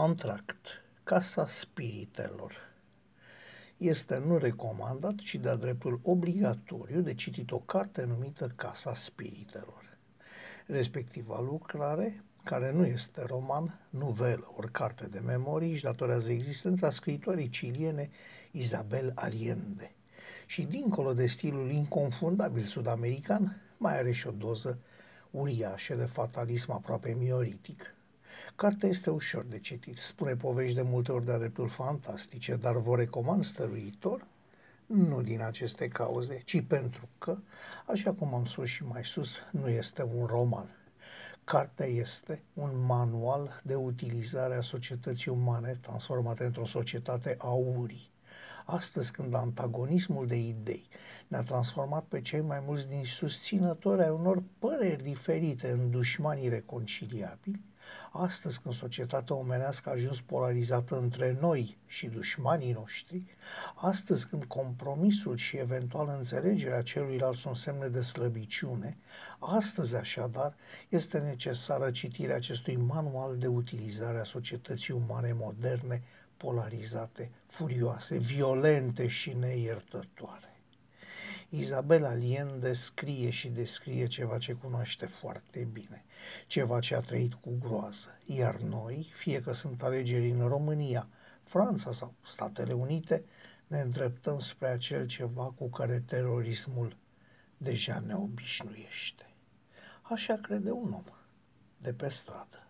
Antract, Casa Spiritelor. Este nu recomandat, ci de-a dreptul obligatoriu de citit o carte numită Casa Spiritelor. Respectiva lucrare, care nu este roman, nuvelă ori carte de memorii, își datorează existența scriitorii ciliene Isabel Allende. Și dincolo de stilul inconfundabil sud-american, mai are și o doză uriașă de fatalism aproape mioritic, Cartea este ușor de citit, spune povești de multe ori de-a dreptul fantastice, dar vă recomand stăruitor nu din aceste cauze, ci pentru că, așa cum am spus și mai sus, nu este un roman. Cartea este un manual de utilizare a societății umane transformate într-o societate aurii. Astăzi, când antagonismul de idei ne-a transformat pe cei mai mulți din susținători ai unor păreri diferite în dușmanii reconciliabili, Astăzi, când societatea omenească a ajuns polarizată între noi și dușmanii noștri, astăzi când compromisul și eventual înțelegerea celuilalt sunt semne de slăbiciune, astăzi așadar este necesară citirea acestui manual de utilizare a societății umane moderne, polarizate, furioase, violente și neiertătoare. Isabela Allende scrie și descrie ceva ce cunoaște foarte bine, ceva ce a trăit cu groază, iar noi, fie că sunt alegeri în România, Franța sau Statele Unite, ne îndreptăm spre acel ceva cu care terorismul deja ne obișnuiește. Așa crede un om de pe stradă.